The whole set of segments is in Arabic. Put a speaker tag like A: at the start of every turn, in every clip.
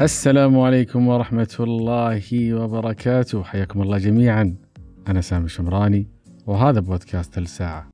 A: السلام عليكم ورحمة الله وبركاته. حياكم الله جميعا. أنا سامي شمراني وهذا بودكاست الساعة.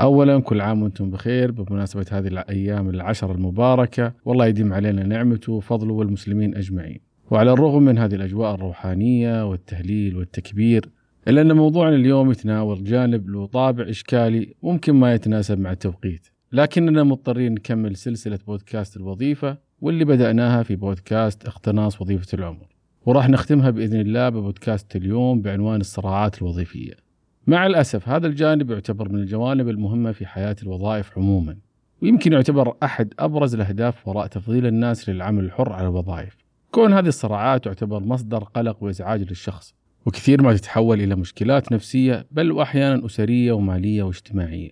A: اولا كل عام وأنتم بخير بمناسبة هذه الأيام العشر المباركة والله يديم علينا نعمته وفضله والمسلمين أجمعين. وعلى الرغم من هذه الأجواء الروحانية والتهليل والتكبير إلا أن موضوعنا اليوم يتناول جانب له طابع إشكالي ممكن ما يتناسب مع التوقيت. لكننا مضطرين نكمل سلسلة بودكاست الوظيفة واللي بدأناها في بودكاست اقتناص وظيفة العمر. وراح نختمها بإذن الله ببودكاست اليوم بعنوان الصراعات الوظيفية. مع الأسف هذا الجانب يعتبر من الجوانب المهمة في حياة الوظائف عموما ويمكن يعتبر أحد أبرز الأهداف وراء تفضيل الناس للعمل الحر على الوظائف. كون هذه الصراعات تعتبر مصدر قلق وإزعاج للشخص وكثير ما تتحول إلى مشكلات نفسية بل وأحيانا أسرية ومالية واجتماعية.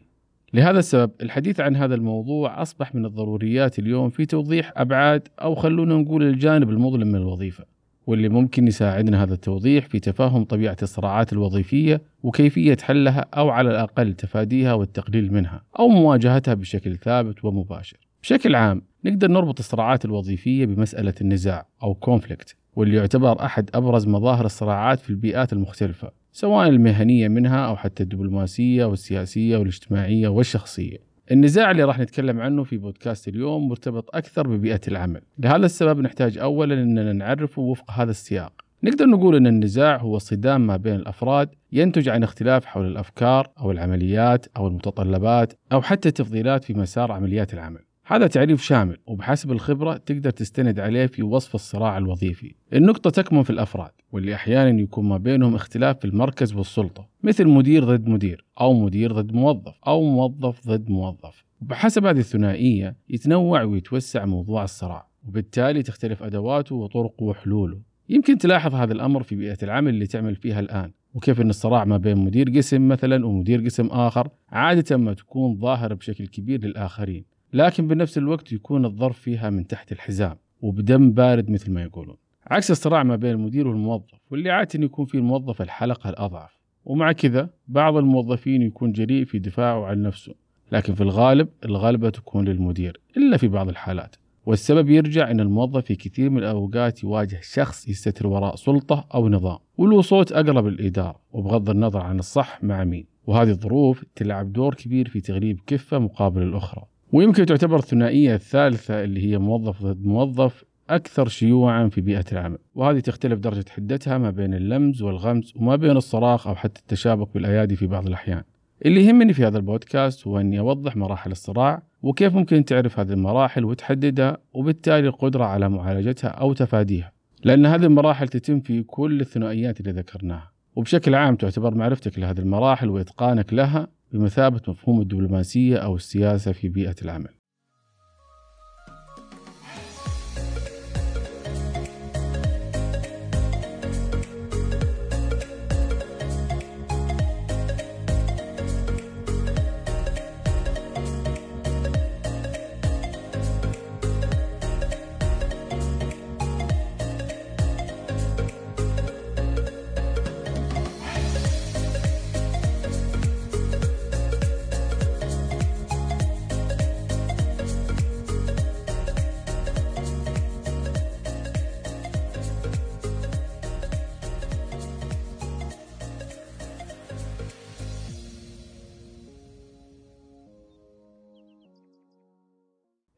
A: لهذا السبب الحديث عن هذا الموضوع أصبح من الضروريات اليوم في توضيح أبعاد أو خلونا نقول الجانب المظلم من الوظيفة. واللي ممكن يساعدنا هذا التوضيح في تفهم طبيعة الصراعات الوظيفية وكيفية حلها أو على الأقل تفاديها والتقليل منها أو مواجهتها بشكل ثابت ومباشر. بشكل عام نقدر نربط الصراعات الوظيفية بمسألة النزاع أو كونفليكت واللي يعتبر أحد أبرز مظاهر الصراعات في البيئات المختلفة سواء المهنية منها أو حتى الدبلوماسية والسياسية والاجتماعية والشخصية. النزاع اللي راح نتكلم عنه في بودكاست اليوم مرتبط أكثر ببيئة العمل. لهذا السبب نحتاج أولا أننا نعرفه وفق هذا السياق. نقدر نقول أن النزاع هو صدام ما بين الأفراد ينتج عن اختلاف حول الأفكار أو العمليات أو المتطلبات أو حتى التفضيلات في مسار عمليات العمل. هذا تعريف شامل وبحسب الخبرة تقدر تستند عليه في وصف الصراع الوظيفي. النقطة تكمن في الأفراد واللي أحيانا يكون ما بينهم اختلاف في المركز والسلطة مثل مدير ضد مدير أو مدير ضد موظف أو موظف ضد موظف. وبحسب هذه الثنائية يتنوع ويتوسع موضوع الصراع وبالتالي تختلف أدواته وطرقه وحلوله. يمكن تلاحظ هذا الأمر في بيئة العمل اللي تعمل فيها الآن وكيف أن الصراع ما بين مدير قسم مثلا ومدير قسم آخر عادة ما تكون ظاهرة بشكل كبير للآخرين. لكن بنفس الوقت يكون الظرف فيها من تحت الحزام وبدم بارد مثل ما يقولون. عكس الصراع ما بين المدير والموظف واللي عادة يكون فيه الموظف الحلقة الأضعف. ومع كذا بعض الموظفين يكون جريء في دفاعه عن نفسه لكن في الغالب الغلبة تكون للمدير إلا في بعض الحالات. والسبب يرجع أن الموظف في كثير من الأوقات يواجه شخص يستتر وراء سلطة أو نظام وله صوت أقرب للإدارة وبغض النظر عن الصح مع مين. وهذه الظروف تلعب دور كبير في تغليب كفة مقابل الأخرى. ويمكن تعتبر الثنائية الثالثة اللي هي موظف ضد موظف أكثر شيوعا في بيئة العمل. وهذه تختلف درجة حدتها ما بين اللمز والغمز وما بين الصراخ أو حتى التشابك بالأيادي في بعض الأحيان. اللي يهمني في هذا البودكاست هو أني أوضح مراحل الصراع وكيف ممكن تعرف هذه المراحل وتحددها وبالتالي القدرة على معالجتها أو تفاديها. لأن هذه المراحل تتم في كل الثنائيات اللي ذكرناها. وبشكل عام تعتبر معرفتك لهذه المراحل وإتقانك لها بمثابة مفهوم الدبلوماسية أو السياسة في بيئة العمل.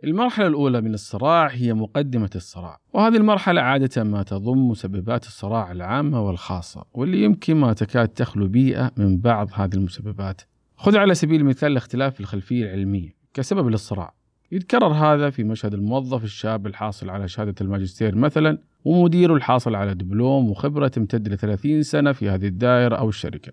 A: المرحلة الأولى من الصراع هي مقدمة الصراع، وهذه المرحلة عادة ما تضم مسببات الصراع العامة والخاصة، واللي يمكن ما تكاد تخلو بيئة من بعض هذه المسببات. خذ على سبيل المثال الاختلاف في الخلفية العلمية كسبب للصراع. يتكرر هذا في مشهد الموظف الشاب الحاصل على شهادة الماجستير مثلا ومديره الحاصل على دبلوم وخبرة تمتد ل 30 سنة في هذه الدائرة أو الشركة.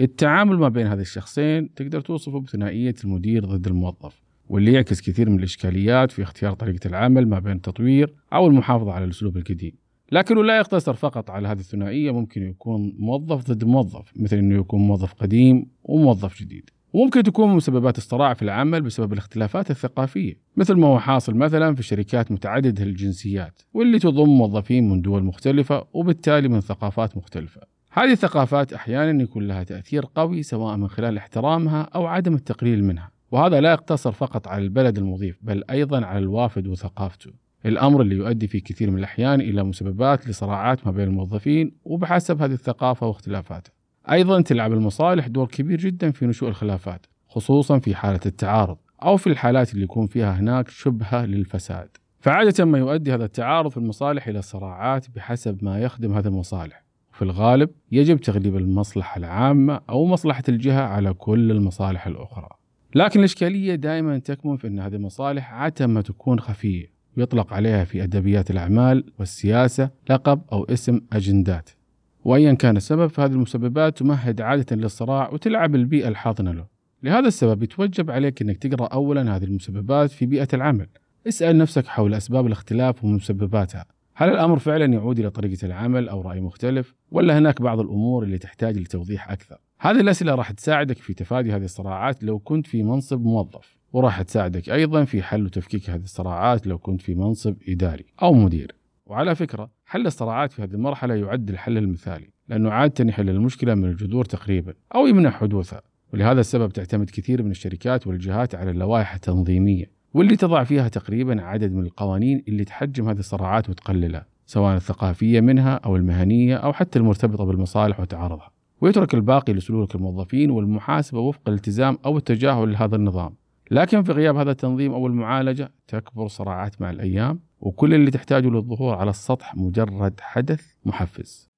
A: التعامل ما بين هذه الشخصين تقدر توصفه بثنائية المدير ضد الموظف. واللي يعكس كثير من الإشكاليات في اختيار طريقة العمل ما بين التطوير أو المحافظة على الأسلوب القديم لكنه لا يقتصر فقط على هذه الثنائية ممكن يكون موظف ضد موظف مثل أنه يكون موظف قديم وموظف جديد. وممكن تكون مسببات الصراع في العمل بسبب الاختلافات الثقافية مثل ما هو حاصل مثلا في شركات متعددة الجنسيات واللي تضم موظفين من دول مختلفة وبالتالي من ثقافات مختلفة. هذه الثقافات أحيانا يكون لها تأثير قوي سواء من خلال احترامها أو عدم التقليل منها. وهذا لا يقتصر فقط على البلد المضيف بل أيضا على الوافد وثقافته. الأمر اللي يؤدي في كثير من الأحيان إلى مسببات لصراعات ما بين الموظفين وبحسب هذه الثقافة واختلافاتها أيضا تلعب المصالح دور كبير جدا في نشوء الخلافات خصوصا في حالة التعارض أو في الحالات اللي يكون فيها هناك شبهة للفساد. فعادة ما يؤدي هذا التعارض في المصالح إلى صراعات بحسب ما يخدم هذه المصالح. في الغالب يجب تغليب المصلحة العامة أو مصلحة الجهة على كل المصالح الأخرى. لكن الإشكالية دائما تكمن في أن هذه المصالح عادة ما تكون خفية ويطلق عليها في أدبيات الأعمال والسياسة لقب أو اسم أجندات. وأيا كان السبب فهذه المسببات تمهد عادة للصراع وتلعب البيئة الحاضنة له. لهذا السبب يتوجب عليك أنك تقرأ أولا هذه المسببات في بيئة العمل. اسأل نفسك حول أسباب الاختلاف ومسبباتها. هل الأمر فعلا يعود إلى طريقة العمل أو رأي مختلف؟ ولا هناك بعض الأمور اللي تحتاج لتوضيح أكثر؟ هذه الأسئلة راح تساعدك في تفادي هذه الصراعات لو كنت في منصب موظف وراح تساعدك أيضا في حل وتفكيك هذه الصراعات لو كنت في منصب إداري أو مدير. وعلى فكرة حل الصراعات في هذه المرحلة يعد الحل المثالي لأنه عادة يحل المشكلة من الجذور تقريبا أو يمنع حدوثها. ولهذا السبب تعتمد كثير من الشركات والجهات على اللوائح التنظيمية واللي تضع فيها تقريبا عدد من القوانين اللي تحجم هذه الصراعات وتقللها سواء الثقافية منها أو المهنية أو حتى المرتبطة بالمصالح وتعارضها. ويترك الباقي لسلوك الموظفين والمحاسبة وفق الالتزام أو التجاهل لهذا النظام. لكن في غياب هذا التنظيم أو المعالجة تكبر صراعات مع الأيام وكل اللي تحتاجه للظهور على السطح مجرد حدث محفز.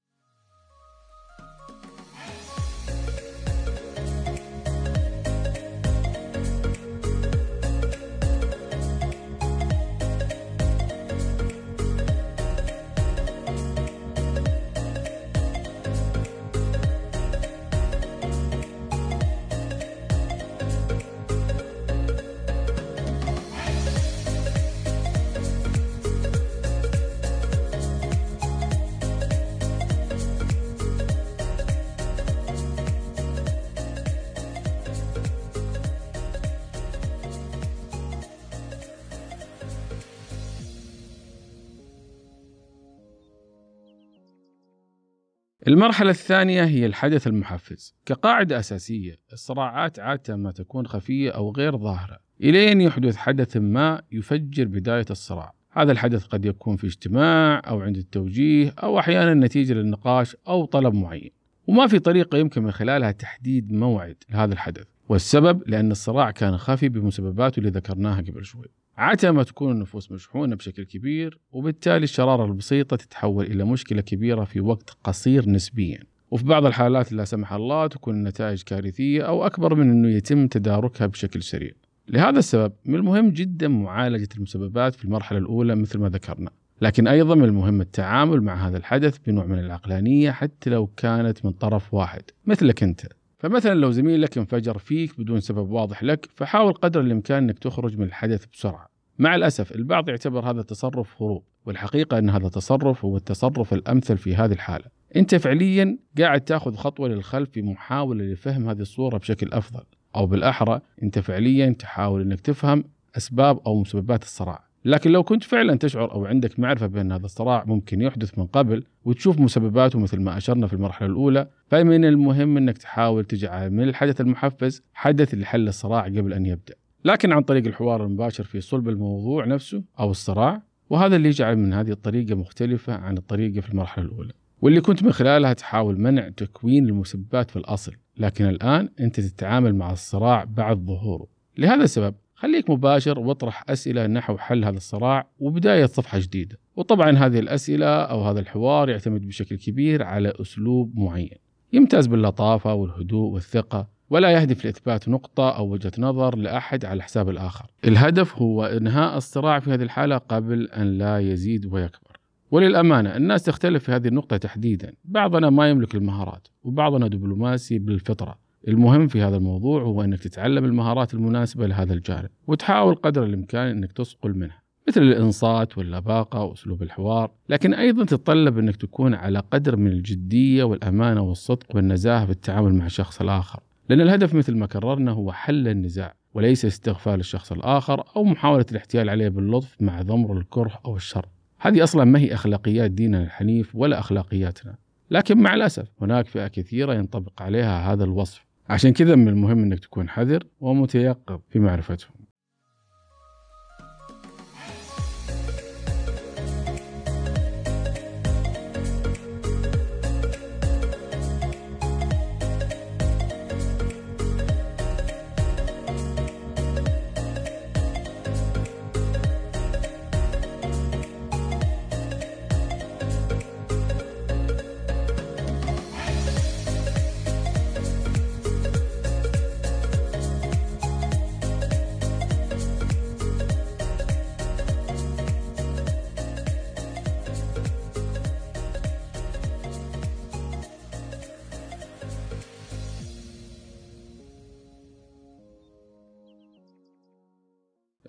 A: المرحلة الثانية هي الحدث المحفز. كقاعدة أساسية الصراعات عادة ما تكون خفية أو غير ظاهرة. إلين يحدث حدث ما يفجر بداية الصراع. هذا الحدث قد يكون في اجتماع أو عند التوجيه أو أحيانا نتيجة للنقاش أو طلب معين. وما في طريقة يمكن من خلالها تحديد موعد لهذا الحدث. والسبب؟ لأن الصراع كان خفي بمسبباته اللي ذكرناها قبل شوي. عادة ما تكون النفوس مشحونة بشكل كبير وبالتالي الشرارة البسيطة تتحول إلى مشكلة كبيرة في وقت قصير نسبيا. وفي بعض الحالات لا سمح الله تكون النتائج كارثية أو أكبر من أنه يتم تداركها بشكل سريع. لهذا السبب من المهم جدا معالجة المسببات في المرحلة الأولى مثل ما ذكرنا. لكن أيضا من المهم التعامل مع هذا الحدث بنوع من العقلانية حتى لو كانت من طرف واحد مثلك أنت. فمثلا لو زميلك انفجر فيك بدون سبب واضح لك فحاول قدر الإمكان إنك تخرج من الحدث بسرعة. مع الأسف البعض يعتبر هذا التصرف هروب والحقيقة إن هذا التصرف هو التصرف الأمثل في هذه الحالة. أنت فعليا قاعد تأخذ خطوة للخلف في محاولة لفهم هذه الصورة بشكل أفضل أو بالأحرى أنت فعليا تحاول إنك تفهم أسباب أو مسببات الصراع. لكن لو كنت فعلا تشعر أو عندك معرفة بأن هذا الصراع ممكن يحدث من قبل وتشوف مسبباته مثل ما أشرنا في المرحلة الأولى فمن المهم أنك تحاول تجعل من الحدث المحفز حدث لحل الصراع قبل أن يبدأ. لكن عن طريق الحوار المباشر في صلب الموضوع نفسه أو الصراع وهذا اللي يجعل من هذه الطريقة مختلفة عن الطريقة في المرحلة الأولى. واللي كنت من خلالها تحاول منع تكوين المسببات في الأصل لكن الآن أنت تتعامل مع الصراع بعد ظهوره. لهذا السبب خليك مباشر واطرح أسئلة نحو حل هذا الصراع وبداية صفحة جديدة. وطبعا هذه الأسئلة أو هذا الحوار يعتمد بشكل كبير على أسلوب معين. يمتاز باللطافة والهدوء والثقة ولا يهدف لإثبات نقطة أو وجهة نظر لأحد على حساب الآخر. الهدف هو إنهاء الصراع في هذه الحالة قبل أن لا يزيد ويكبر. وللأمانة الناس تختلف في هذه النقطة تحديدا. بعضنا ما يملك المهارات وبعضنا دبلوماسي بالفطرة. المهم في هذا الموضوع هو أنك تتعلم المهارات المناسبة لهذا الجانب وتحاول قدر الإمكان أنك تصقل منها مثل الإنصات واللباقة وأسلوب الحوار لكن أيضا تتطلب أنك تكون على قدر من الجدية والأمانة والصدق والنزاهة في التعامل مع الشخص الآخر لأن الهدف مثل ما كررنا هو حل النزاع وليس استغفال الشخص الآخر أو محاولة الاحتيال عليه باللطف مع ضمر الكره أو الشر. هذه أصلا ما هي أخلاقيات ديننا الحنيف ولا أخلاقياتنا لكن مع الأسف هناك فئة كثيرة ينطبق عليها هذا الوصف. عشان كذا من المهم أنك تكون حذر ومتيقظ في معرفتهم.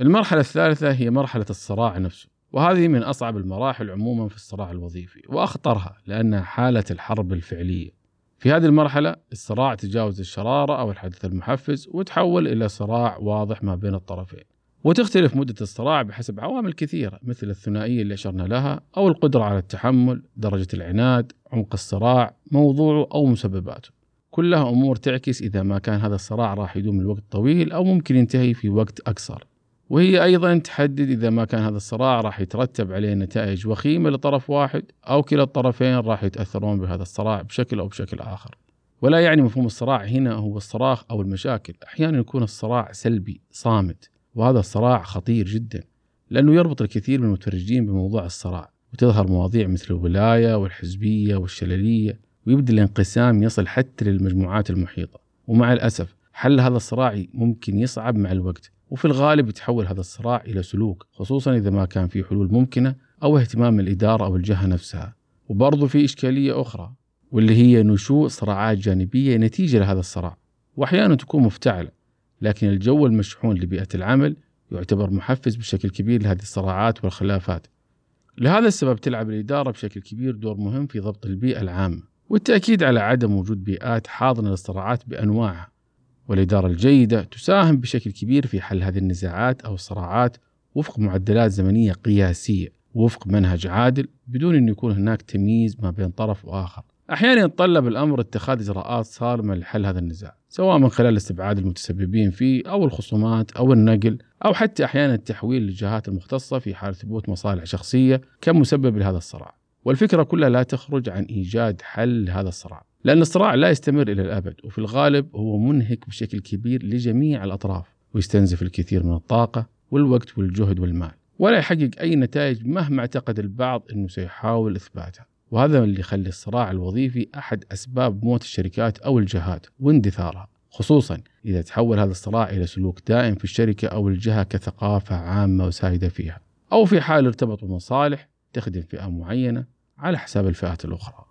A: المرحلة الثالثة هي مرحلة الصراع نفسه وهذه من أصعب المراحل عموما في الصراع الوظيفي وأخطرها لأنها حالة الحرب الفعلية. في هذه المرحلة الصراع تجاوز الشرارة أو الحدث المحفز وتحول إلى صراع واضح ما بين الطرفين. وتختلف مدة الصراع بحسب عوامل كثيرة مثل الثنائية اللي أشرنا لها أو القدرة على التحمل درجة العناد عمق الصراع موضوعه أو مسبباته. كلها أمور تعكس إذا ما كان هذا الصراع راح يدوم لوقت طويل أو ممكن ينتهي في وقت أقصر. وهي أيضا تحدد إذا ما كان هذا الصراع راح يترتب عليه نتائج وخيمة لطرف واحد أو كلا الطرفين راح يتأثرون بهذا الصراع بشكل أو بشكل آخر. ولا يعني مفهوم الصراع هنا هو الصراخ أو المشاكل. أحيانا يكون الصراع سلبي صامت وهذا الصراع خطير جدا لأنه يربط الكثير من المتفرجين بموضوع الصراع. وتظهر مواضيع مثل الولاية والحزبية والشللية ويبدأ الانقسام يصل حتى للمجموعات المحيطة. ومع الأسف حل هذا الصراع ممكن يصعب مع الوقت. وفي الغالب يتحول هذا الصراع إلى سلوك خصوصا إذا ما كان في حلول ممكنة أو اهتمام الإدارة أو الجهة نفسها. وبرضه في إشكالية أخرى واللي هي نشوء صراعات جانبية نتيجة لهذا الصراع. وأحيانا تكون مفتعلة لكن الجو المشحون لبيئة العمل يعتبر محفز بشكل كبير لهذه الصراعات والخلافات. لهذا السبب تلعب الإدارة بشكل كبير دور مهم في ضبط البيئة العامة والتأكيد على عدم وجود بيئات حاضنة للصراعات بأنواعها. والإدارة الجيدة تساهم بشكل كبير في حل هذه النزاعات أو الصراعات وفق معدلات زمنية قياسية وفق منهج عادل بدون أن يكون هناك تمييز ما بين طرف وآخر. أحيانا يتطلب الأمر اتخاذ إجراءات صارمة لحل هذا النزاع سواء من خلال استبعاد المتسببين فيه أو الخصومات أو النقل أو حتى أحيانا التحويل للجهات المختصة في حال ثبوت مصالح شخصية كمسبب لهذا الصراع. والفكرة كلها لا تخرج عن إيجاد حل لهذا الصراع لأن الصراع لا يستمر إلى الأبد وفي الغالب هو منهك بشكل كبير لجميع الأطراف ويستنزف الكثير من الطاقة والوقت والجهد والمال ولا يحقق أي نتائج مهما اعتقد البعض أنه سيحاول إثباتها وهذا اللي يخلي الصراع الوظيفي أحد أسباب موت الشركات أو الجهات واندثارها خصوصا إذا تحول هذا الصراع إلى سلوك دائم في الشركة أو الجهة كثقافة عامة وسائدة فيها أو في حال ارتبط بمصالح تخدم فئة معينة على حساب الفئات الأخرى.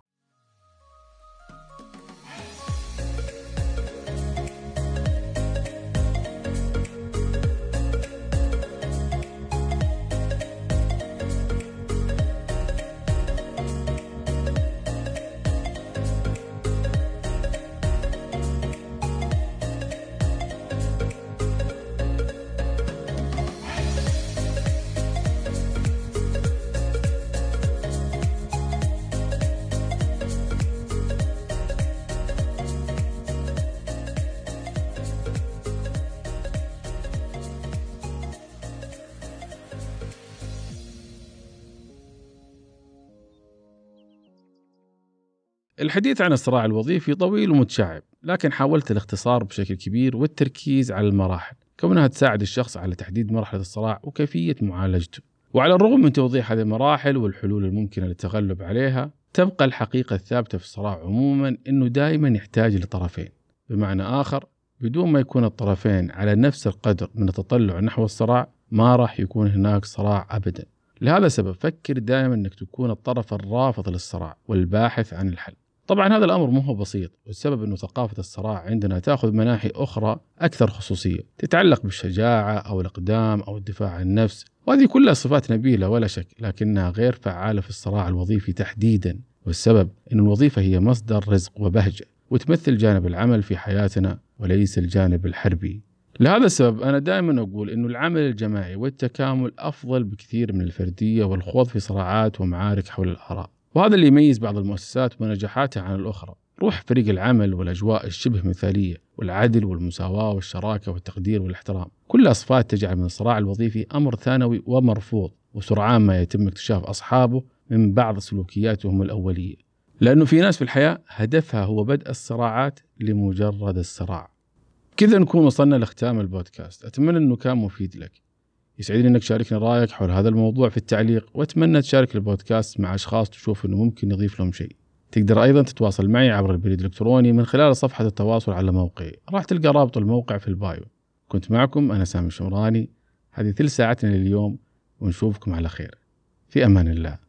A: الحديث عن الصراع الوظيفي طويل ومتشعب لكن حاولت الاختصار بشكل كبير والتركيز على المراحل كونها تساعد الشخص على تحديد مرحلة الصراع وكيفية معالجته. وعلى الرغم من توضيح هذه المراحل والحلول الممكنة للتغلب عليها تبقى الحقيقة الثابتة في الصراع عموما أنه دائما يحتاج لطرفين بمعنى آخر بدون ما يكون الطرفين على نفس القدر من التطلع نحو الصراع ما راح يكون هناك صراع أبدا. لهذا السبب فكر دائما أنك تكون الطرف الرافض للصراع والباحث عن الحل. طبعا هذا الأمر مو هو بسيط والسبب أنه ثقافة الصراع عندنا تأخذ مناحي أخرى أكثر خصوصية تتعلق بالشجاعة أو الإقدام أو الدفاع عن النفس. وهذه كلها صفات نبيلة ولا شك لكنها غير فعالة في الصراع الوظيفي تحديدا. والسبب أن الوظيفة هي مصدر رزق وبهجة وتمثل جانب العمل في حياتنا وليس الجانب الحربي. لهذا السبب أنا دائما أقول أن العمل الجماعي والتكامل أفضل بكثير من الفردية والخوض في صراعات ومعارك حول الآراء. وهذا اللي يميز بعض المؤسسات ونجاحاتها عن الأخرى. روح فريق العمل والأجواء الشبه مثالية والعدل والمساواة والشراكة والتقدير والإحترام. كل صفات تجعل من الصراع الوظيفي أمر ثانوي ومرفوض وسرعان ما يتم اكتشاف أصحابه من بعض سلوكياتهم الأولية. لأنه في ناس في الحياة هدفها هو بدء الصراعات لمجرد الصراع. كذا نكون وصلنا لختام البودكاست. أتمنى أنه كان مفيد لك. يسعدني أنك تشاركني رأيك حول هذا الموضوع في التعليق وأتمنى تشارك البودكاست مع أشخاص تشوف أنه ممكن يضيف لهم شيء. تقدر أيضا تتواصل معي عبر البريد الإلكتروني من خلال صفحة التواصل على موقعي. راح تلقى رابط الموقع في البايو. كنت معكم أنا سامي الشمراني. هذه ثلث ساعتنا لليوم ونشوفكم على خير. في أمان الله.